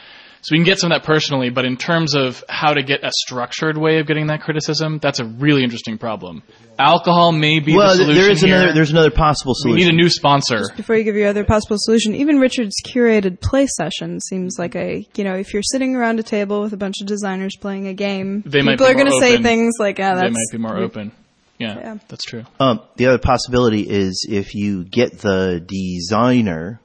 So we can get some of that personally, but in terms of how to get a structured way of getting that criticism, that's a really interesting problem. Alcohol may be well, the solution there is here. another. There's another possible solution. We solution. need a new sponsor. Just before you give your other possible solution, even Richard's curated play session seems like a, you know, if you're sitting around a table with a bunch of designers playing a game, They people be are going to more say things like, ah, they that's. might be more open. Yeah, Yeah. that's true. Um, the other possibility is if you get the designer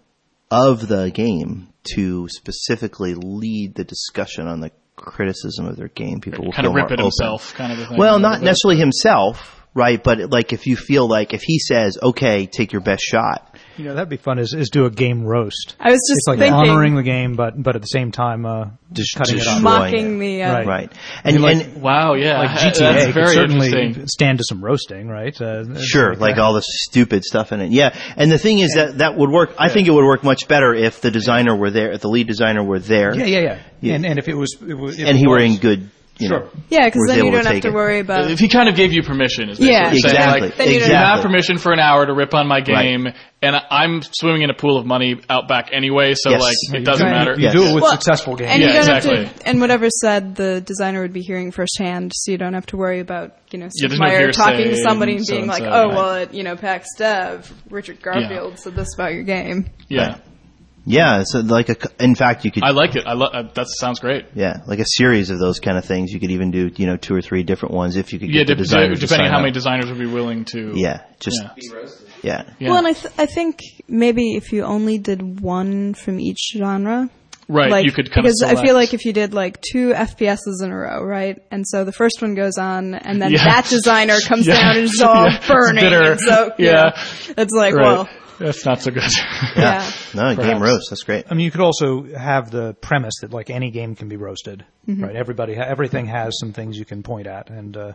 of the game to specifically lead the discussion on the criticism of their game, people will Kind feel of rip more it open. himself, kind of a thing. Well, not necessarily himself, right? But like if you feel like if he says, "Okay, take your best shot," You know, that'd be fun. Is, is do a game roast. I was just It's like thinking, honoring the game, but but at the same time, uh, Just cutting it destroy up. mocking the, uh, Right. right? And, like- and Wow, yeah, Like that's GTA could certainly stand to some roasting, right? Uh, Sure, like all the stupid stuff in it. Yeah, and the thing is that that would work. I think it would work much better if the designer were there, if the lead designer were there, Yeah, yeah, yeah. Yeah. And and if it was, it was if and it he were in good, you Sure. know, Yeah, because then you able to don't have take to it. worry about. If he kind of gave you permission, is basically Yeah. what you're saying. exactly, Like, Then you don't you have permission for an hour to rip on my Right. game, and I'm swimming in a pool of money out back anyway, so Yes. like it doesn't do- matter. You Yes. do it with Well, successful games. and Yeah, exactly. to, and whatever's said, the designer would be hearing firsthand, so you don't have to worry about, you know, Yeah, Steve there's no Meyer hearsay talking to somebody and and being like, so-and-so, oh, right. well, at, you know, PAX Dev, Richard Garfield said this about your game. Yeah, Right. Yeah. So like a, in fact, you could, I like it. I lo- uh, that sounds great. yeah, like a series of those kind of things. You could even do, you know, two or three different ones if you could Yeah, get the de- designers to depending sign how up. many designers would be willing to. Yeah, just Yeah. yeah. Yeah. Well, and I, th- I think maybe if you only did one from each genre, right. like you could kind because of I feel like if you did like two FPSs in a row, right, and so the first one goes on, and then <laughs> Yeah. that designer comes <laughs> Yeah. down and is all <laughs> Yeah, it's burning, bitter. so you Yeah. it's like, Right. well, That's not so good. Yeah. No, game roast. That's great. I mean, you could also have the premise that like any game can be roasted, right? Everybody, ha- everything has some things you can point at, and uh,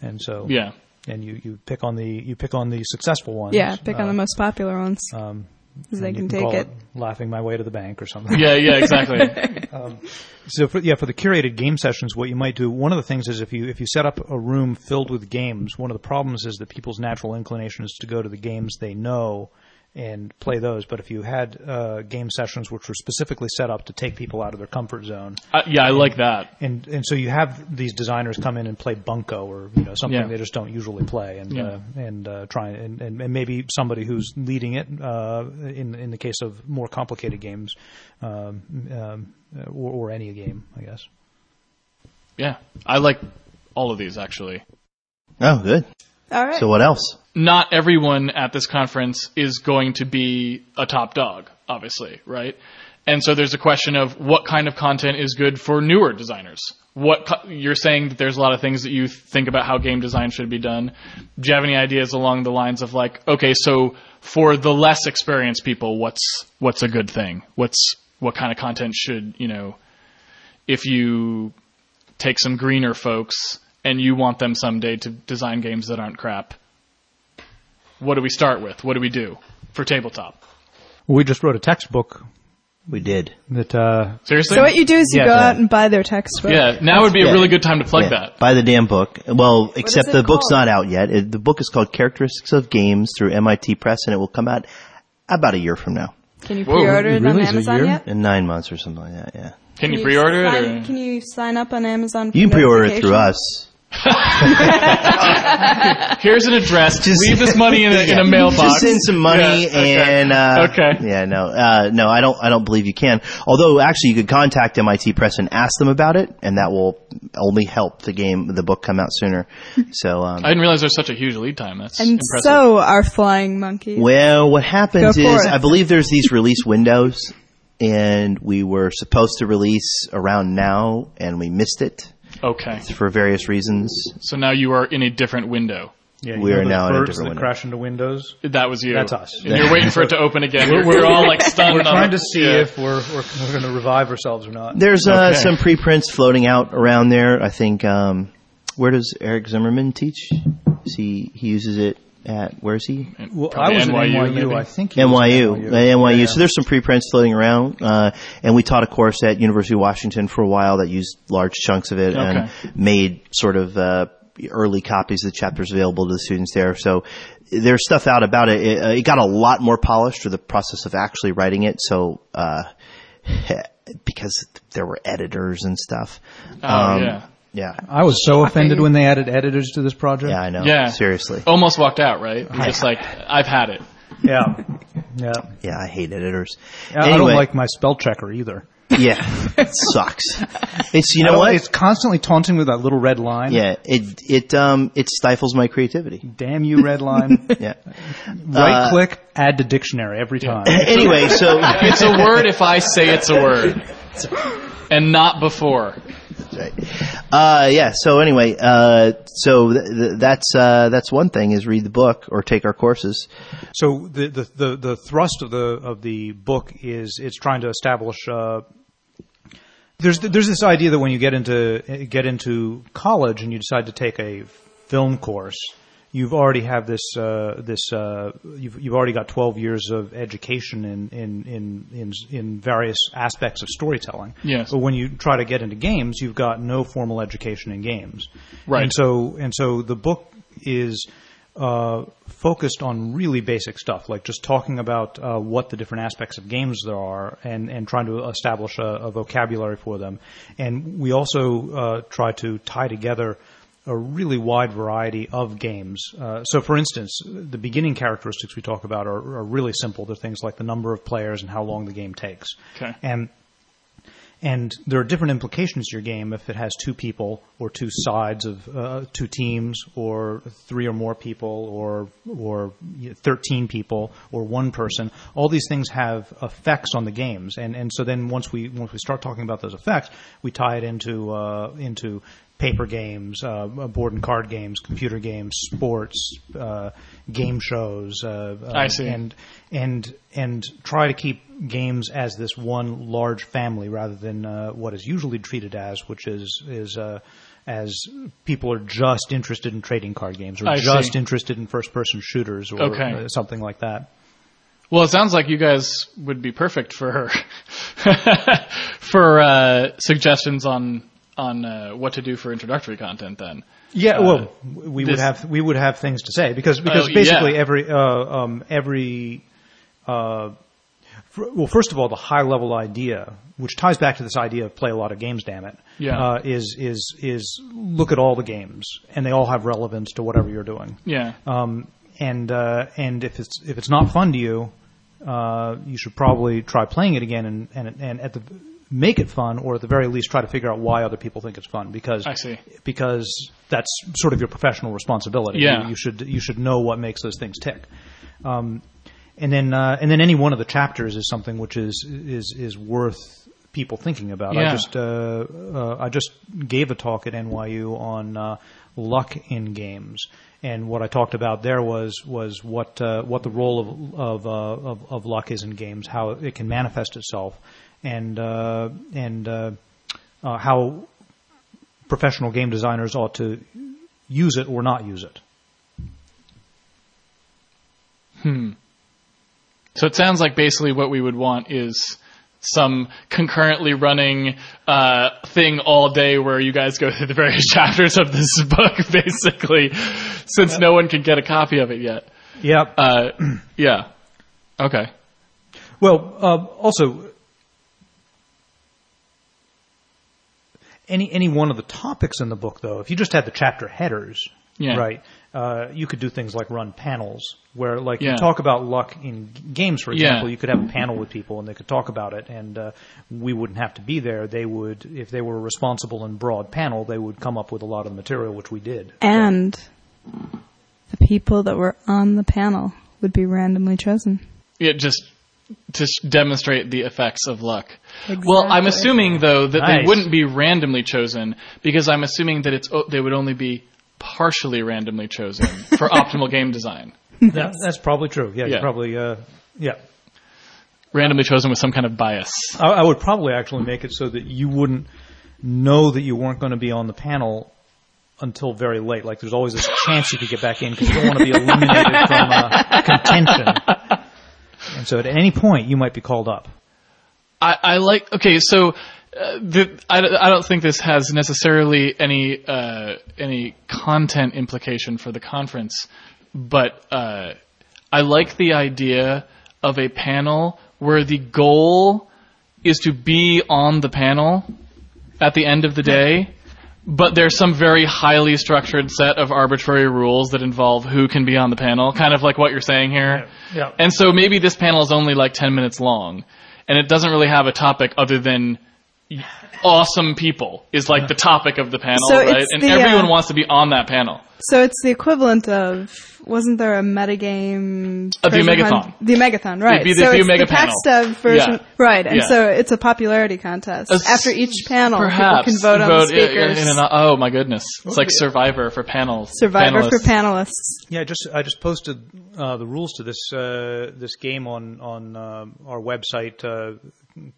and so yeah. and you, you pick on the you pick on the successful ones. Yeah, pick on uh, the most popular ones. um, 'cause they can can take call it. laughing my way to the bank or something. Yeah, yeah, exactly. <laughs> Um, so for, yeah, for the curated game sessions, what you might do, one of the things is if you if you set up a room filled with games, one of the problems is that people's natural inclination is to go to the games they know and play those. But if you had uh, game sessions which were specifically set up to take people out of their comfort zone, uh, yeah, I like that. and and so you have these designers come in and play bunko or you know something Yeah. they just don't usually play, and Yeah. uh, and uh, try and, and and maybe somebody who's leading it uh, in in the case of more complicated games, um, um, or, or any game, I guess. Yeah, I like all of these actually. Oh, good. All right. So what else? Not everyone at this conference is going to be a top dog, obviously, right? And so there's a question of what kind of content is good for newer designers. What co- you're saying that there's a lot of things that you think about how game design should be done. Do you have any ideas along the lines of like, okay, so for the less experienced people, what's what's a good thing? What's what kind of content should you know? If you take some greener folks and you want them someday to design games that aren't crap, what do we start with? What do we do for tabletop? We just wrote a textbook We did. that uh, Seriously? so what you do is you Yeah. go out and buy their textbook. yeah, now would be a really good time to plug Yeah, that. Buy the damn book. Well, except it the book's not out yet. It, the book is called Characteristics of Games through MIT Press, and it will come out about a year from now, Can you Whoa, pre-order it really? on Is it Amazon yet? in nine months or something like that. Yeah, Can you pre-order it? Or? Can you sign up on Amazon? For you can pre-order it through us. <laughs> Here's an address. Just- Leave this money in a, in a mailbox. Just send some money Yeah, okay. and uh, Okay. Yeah, no, uh, no, I don't. I don't believe you can. Although, actually, you could contact MIT Press and ask them about it, and that will only help the game, the book, come out sooner. So, um, I didn't realize there's such a huge lead time. That's And impressive. so our flying monkey. Well, what happens Go is, it. I believe there's these release windows, and we were supposed to release around now, and we missed it okay. for various reasons. So now you are in a different window. yeah, We are those now in a birds different that window. crash into windows. That was you. That's us. And you're waiting for it to open again. We're, we're all like stunned. We're on trying the- to see yeah. if we're we're, we're going to revive ourselves or not. There's uh, Okay. some preprints floating out around there. I think. Um, where does Eric Zimmerman teach? Is he he uses it at where is he? Well, I was NYU, at NYU. maybe? I think he was at NYU, uh, NYU. Yeah. So there's some preprints floating around, uh, and we taught a course at University of Washington for a while that used large chunks of it and made sort of uh, early copies of the chapters available to the students there. So there's stuff out about it. It, uh, it got a lot more polished through the process of actually writing it. So uh, <laughs> because there were editors and stuff. Oh, Um, yeah. Yeah. I was so offended when they added editors to this project. Yeah, I know. Yeah. Seriously. Almost walked out, right? You're just like, I've had it. yeah, yeah. Yeah, I hate editors. I Anyway, don't like my spell checker either. Yeah, <laughs> it sucks. It's you I know don't- what? It's constantly taunting with that little red line. Yeah, it it um it stifles my creativity. Damn you, red line. <laughs> Yeah. right click, add to dictionary every time. <laughs> Anyway, so It's a word if I say it's a word. And not before. Uh yeah, so anyway, uh so th- th- that's uh that's one thing is read the book or take our courses. So the, the, the, the thrust of the of the book is it's trying to establish. Uh, there's there's this idea that when you get into get into college and you decide to take a film course, you've already have this uh, this uh, you've you've already got 12 years of education in in in in, in various aspects of storytelling. Yes. But when you try to get into games, you've got no formal education in games. Right. And so and so the book is uh, focused on really basic stuff, like just talking about uh, what the different aspects of games there are, and, and trying to establish a, a vocabulary for them. And we also uh, try to tie together a really wide variety of games. Uh, so, for instance, the beginning characteristics we talk about are, are really simple. They're things like the number of players and how long the game takes. Okay. And and there are different implications to your game if it has two people or two sides of uh, two teams or three or more people or or you know, 13 people or one person all these things have effects on the games and and so then once we once we start talking about those effects we tie it into uh, into paper games, uh, board and card games, computer games, sports, uh, game shows. Uh, uh, I see. And and and try to keep games as this one large family rather than uh, what is usually treated as, which is is. Uh, as people are just interested in trading card games, or I just see. interested in first-person shooters, or Okay. uh, something like that. Well, it sounds like you guys would be perfect for her <laughs> for uh, suggestions on on uh, what to do for introductory content. Then, Yeah, well, we would have we would have things to say because because Oh, basically yeah. every uh, um, every uh, well, first of all, the high level idea, which ties back to this idea of play a lot of games, damn it, Yeah. uh, is is is look at all the games and they all have relevance to whatever you're doing. yeah, Um, and uh, and if it's if it's not fun to you, uh, you should probably try playing it again and and and at the make it fun, or at the very least try to figure out why other people think it's fun because I see. because that's sort of your professional responsibility. Yeah. You, you should you should know what makes those things tick. Um, and then uh, and then any one of the chapters is something which is is is worth people thinking about. Yeah. I just uh, uh, I just gave a talk at NYU on uh, luck in games. And what I talked about there was was what uh, what the role of of, uh, of of luck is in games, how it can manifest itself, and uh, and uh, uh, how professional game designers ought to use it or not use it. Hmm. So it sounds like basically what we would want is some concurrently running uh, thing all day where you guys go <laughs> through the various <laughs> chapters of this book, <laughs> basically, since no one can get a copy of it yet. Yep. Uh, <clears throat> yeah. Okay. Well, uh, also, any any one of the topics in the book, though, if you just had the chapter headers, Yeah. right, uh, you could do things like run panels where, like, Yeah. you talk about luck in g- games, for Yeah. example. You could have a panel with people and they could talk about it, and uh, we wouldn't have to be there. They would, if they were a responsible and broad panel, they would come up with a lot of material, which we did. And the people that were on the panel would be randomly chosen. Yeah, just to sh- demonstrate the effects of luck. Well, I'm assuming though that they wouldn't be randomly chosen because I'm assuming that it's o- they would only be partially randomly chosen <laughs> for optimal game design. That, that's probably true. Yeah, Yeah. you probably, uh, yeah. Randomly chosen with some kind of bias. I, I would probably actually make it so that you wouldn't know that you weren't going to be on the panel until very late. Like there's always this chance you could get back in because you don't want to be <laughs> eliminated from uh, contention. And so at any point you might be called up. I, I like. Okay, so uh, the, I, I don't think this has necessarily any uh, any content implication for the conference, but uh, I like the idea of a panel where the goal is to be on the panel at the end of the day. But there's some very highly structured set of arbitrary rules that involve who can be on the panel, kind of like what you're saying here. Yeah. And so maybe this panel is only like 10 minutes long, and it doesn't really have a topic other than awesome people is like the topic of the panel, So right? And the, everyone uh, wants to be on that panel. So it's the equivalent of wasn't there a metagame? Of the treasure Omegathon. hunt- The Omegathon, right? be the- so the it's Omega the PAX panel. Dev version, Yeah. right? And Yeah. so it's a popularity contest. As- After each panel, Perhaps people can vote, on the yeah, speakers. in an- oh my goodness, it's like Survivor for panels. Survivor panelists. for panelists. Yeah, I just I just posted uh, the rules to this uh, this game on on uh, our website uh,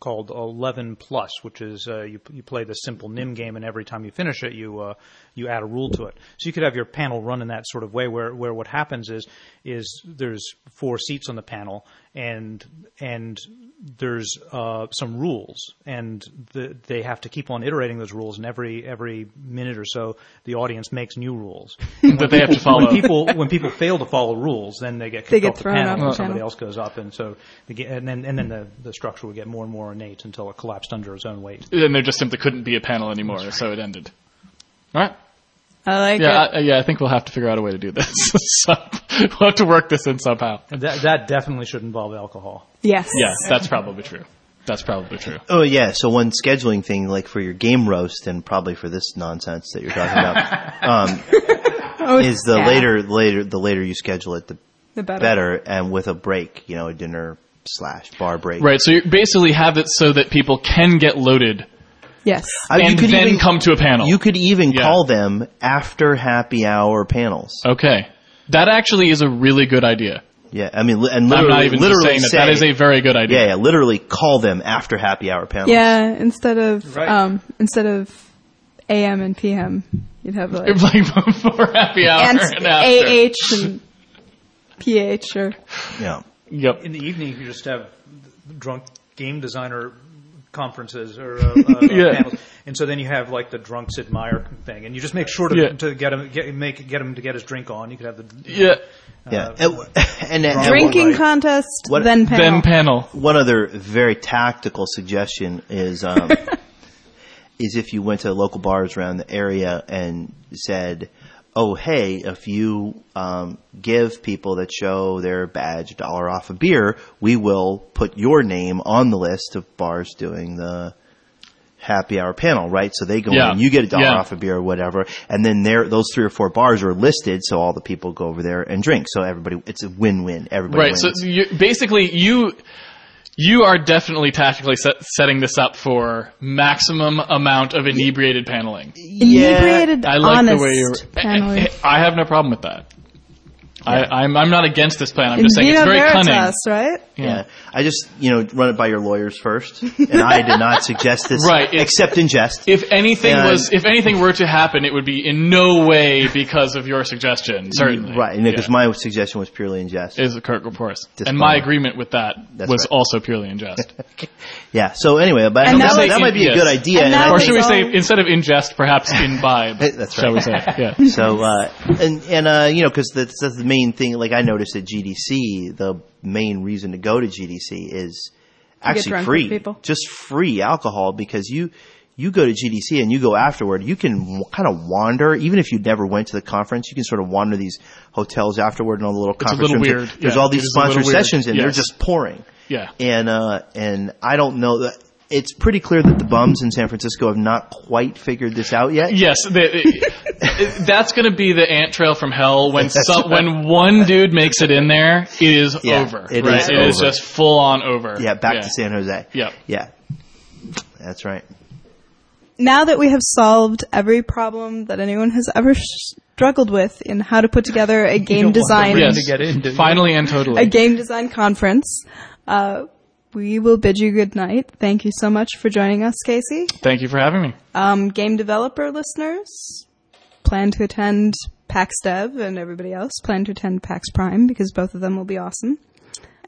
called Eleven Plus, which is uh, you you play the simple Nim game, and every time you finish it, you uh, you add a rule to it. So you could have your panel run in that sort of way, where where what happens is is there's four seats on the panel, and and there's uh, some rules, and the, they have to keep on iterating those rules, and every every minute or so, the audience makes new rules <laughs> that they have to follow. when people when people fail to follow rules, then they get kicked They get off the thrown panel, off and somebody panel. else goes up, and so they get, and then and then the, the structure would get more and more innate until it collapsed under its own weight. and there just simply couldn't be a panel anymore, so it ended. All right. I like Yeah, it. I, yeah. I think we'll have to figure out a way to do this. <laughs> so, we'll have to work this in somehow. That that definitely should involve alcohol. yes. Yes, that's probably true. That's probably true. Oh yeah, so one scheduling thing, like for your game roast, and probably for this nonsense that you're talking about, <laughs> um, Oh, is the yeah. later, later, the later you schedule it, the the better. better, and with a break, you know, a dinner slash bar break. Right. So you basically have it so that people can get loaded Yes. I mean, and then come to a panel. You could even Yeah. call them after happy hour panels. okay. That actually is a really good idea. Yeah, I mean, li- and I'm literally, not even literally saying that. that is a very good idea. yeah, yeah, literally call them after happy hour panels. Yeah, instead of Right. um, instead of AM and PM, you'd have like It's <laughs> like before happy hour and and, after. AH and PH or yeah. Yep. In the evening, you just have drunk game designer conferences or uh, uh, <laughs> Yeah. panels, and so then you have like the drunks admire thing, and you just make sure to, Yeah. to get him get make get him to get his drink on. You could have the Yeah. Yeah, Uh, and, <laughs> and, and drinking contest, What- then panel. Then panel. one other very tactical suggestion is um, <laughs> is if you went to local bars around the area and said, "Oh, hey, if you um, give people that show their badge a dollar off a beer, we will put your name on the list of bars doing the." Happy hour panel, right? So they go Yeah. in, you get a dollar Yeah. off a beer or whatever, and then there, those three or four bars are listed, so all the people go over there and drink. So everybody, it's a win-win. Everybody Right. wins. So basically, you you are definitely tactically set, setting this up for maximum amount of inebriated paneling. Inebriated, I like honest the way you're. paneling. <laughs> I have no problem with that. I, I'm I'm not against this plan. I'm In just saying it's very Veritas, cunning. right? Yeah. I just, you know, run it by your lawyers first. <laughs> And I did not suggest this. Right, it's- Except in jest. If anything And- was, if anything were to happen, it would be in no way because of your suggestion. Certainly, right. Because Yeah. my suggestion was purely in jest. is Kirk, of course, Just and my agreement with that That's was right. also purely in jest. <laughs> yeah. So anyway, but And that, now might- it's- that might be a good idea. And and or should we say instead of in jest, perhaps imbibe? <laughs> That's Shall we right. say? Yeah. So, uh, and, and, uh, you know, cause that's, that's the main thing, like I noticed at GDC, the main reason to go to GDC is actually free. people. Just free alcohol because you, you go to GDC and you go afterward, you can w- kind of wander, even if you never went to the conference, you can sort of wander these hotels afterward and all the little a conference little rooms. weird. There's Yeah, all these is a little sponsored weird. sessions and they're just pouring. Yeah. And, uh, and I don't know that, it's pretty clear that the bums in San Francisco have not quite figured this out yet. Yes, the, <laughs> that's going to be the ant trail from hell. When some, when one dude makes it in there, it is Yeah, over. it right? is It is over. just full on over. Yeah, back to San Jose. Yep. Yeah. That's right. Now that we have solved every problem that anyone has ever struggled with in how to put together a game don't want the design Yes, to get in, finally and totally. a game design conference, uh, we will bid you good night. Thank you so much for joining us, Casey. Thank you for having me. Um, game developer listeners, plan to attend PAX Dev and everybody else plan to attend PAX Prime because both of them will be awesome.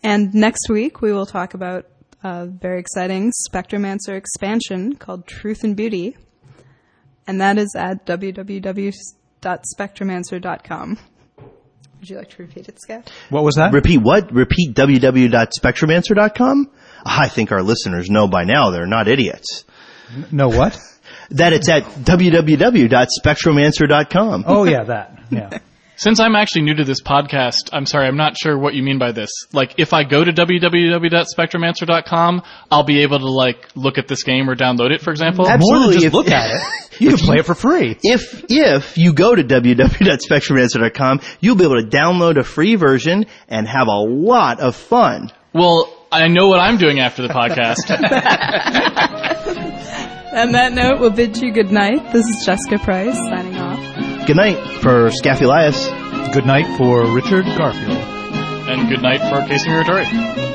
And next week we will talk about a very exciting Spectromancer expansion called Truth and Beauty. And that is at www.spectromancer.com. Would you like to repeat it, Scott? What was that? Repeat what? Repeat www.spectromancer.com? I think our listeners know by now they're not idiots. No, what? <laughs> That it's at www.spectromancer.com. Oh yeah, that. Yeah. <laughs> Since I'm actually new to this podcast, I'm sorry, I'm not sure what you mean by this. Like, if I go to www.spectromancer.com, I'll be able to like look at this game or download it, for example. Absolutely. More than just if- look at it. <laughs> You can play it for free. If if you go to www.spectromancer.com, you'll be able to download a free version and have a lot of fun. Well, I know what I'm doing after the podcast. <laughs> <laughs> On that note, we'll bid you good night. This is Jessica Price signing off. Good night for Skaff Elias. Good night for Richard Garfield. and good night for Casey Muratori.